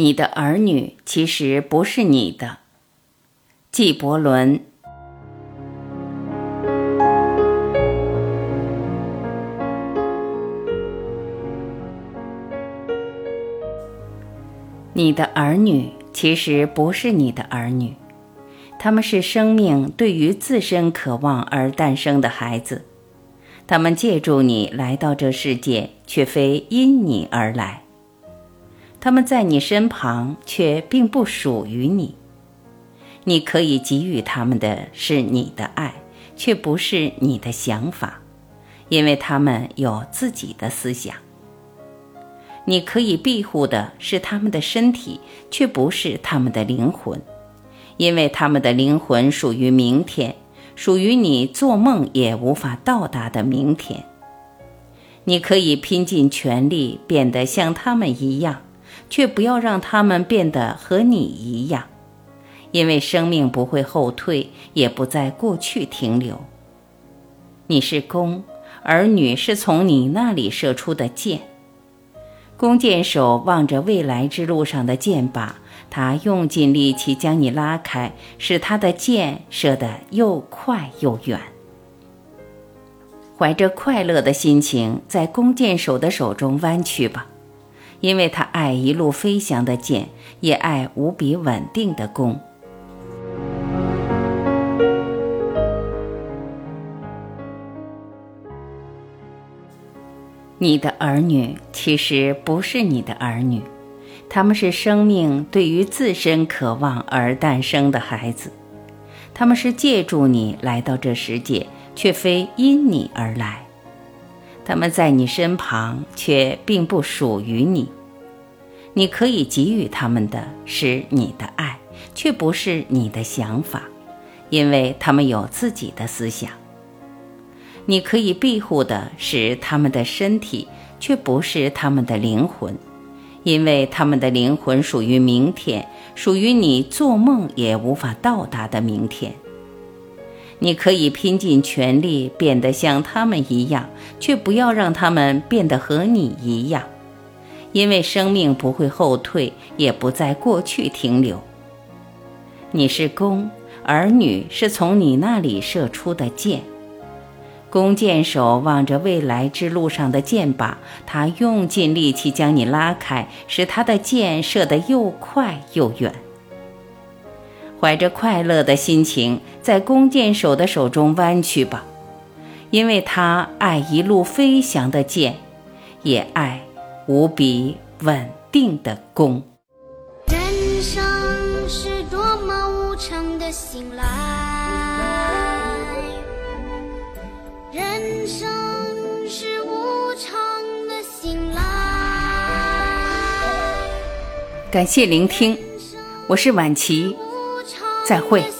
你的儿女其实不是你的，纪伯伦。你的儿女其实不是你的儿女，他们是生命对于自身渴望而诞生的孩子，他们借助你来到这世界，却非因你而来。他们在你身旁，却并不属于你。你可以给予他们的是你的爱，却不是你的想法，因为他们有自己的思想。你可以庇护的是他们的身体，却不是他们的灵魂，因为他们的灵魂属于明天，属于你做梦也无法到达的明天。你可以拼尽全力变得像他们一样，却不要让他们变得和你一样，因为生命不会后退，也不在过去停留。你是弓，儿女是从你那里射出的箭。弓箭手望着未来之路上的箭靶，他用尽力气将你拉开，使他的箭射得又快又远。怀着快乐的心情，在弓箭手的手中弯曲吧，因为他爱一路飞翔的箭，也爱无比稳定的弓。你的儿女其实不是你的儿女，他们是生命对于自身渴望而诞生的孩子，他们是借助你来到这世界，却非因你而来。他们在你身旁，却并不属于你。你可以给予他们的是你的爱，却不是你的想法，因为他们有自己的思想。你可以庇护的是他们的身体，却不是他们的灵魂，因为他们的灵魂属于明天，属于你做梦也无法到达的明天。你可以拼尽全力变得像他们一样，却不要让他们变得和你一样，因为生命不会后退，也不在过去停留。你是弓，儿女是从你那里射出的箭。弓箭手望着未来之路上的箭靶，他用尽力气将你拉开，使他的箭射得又快又远。怀着快乐的心情，在弓箭手的手中弯曲吧，因为他爱一路飞翔的箭，也爱无比稳定的弓。人生是多么无常的醒来。人生感谢聆听，我是晚琪，再会。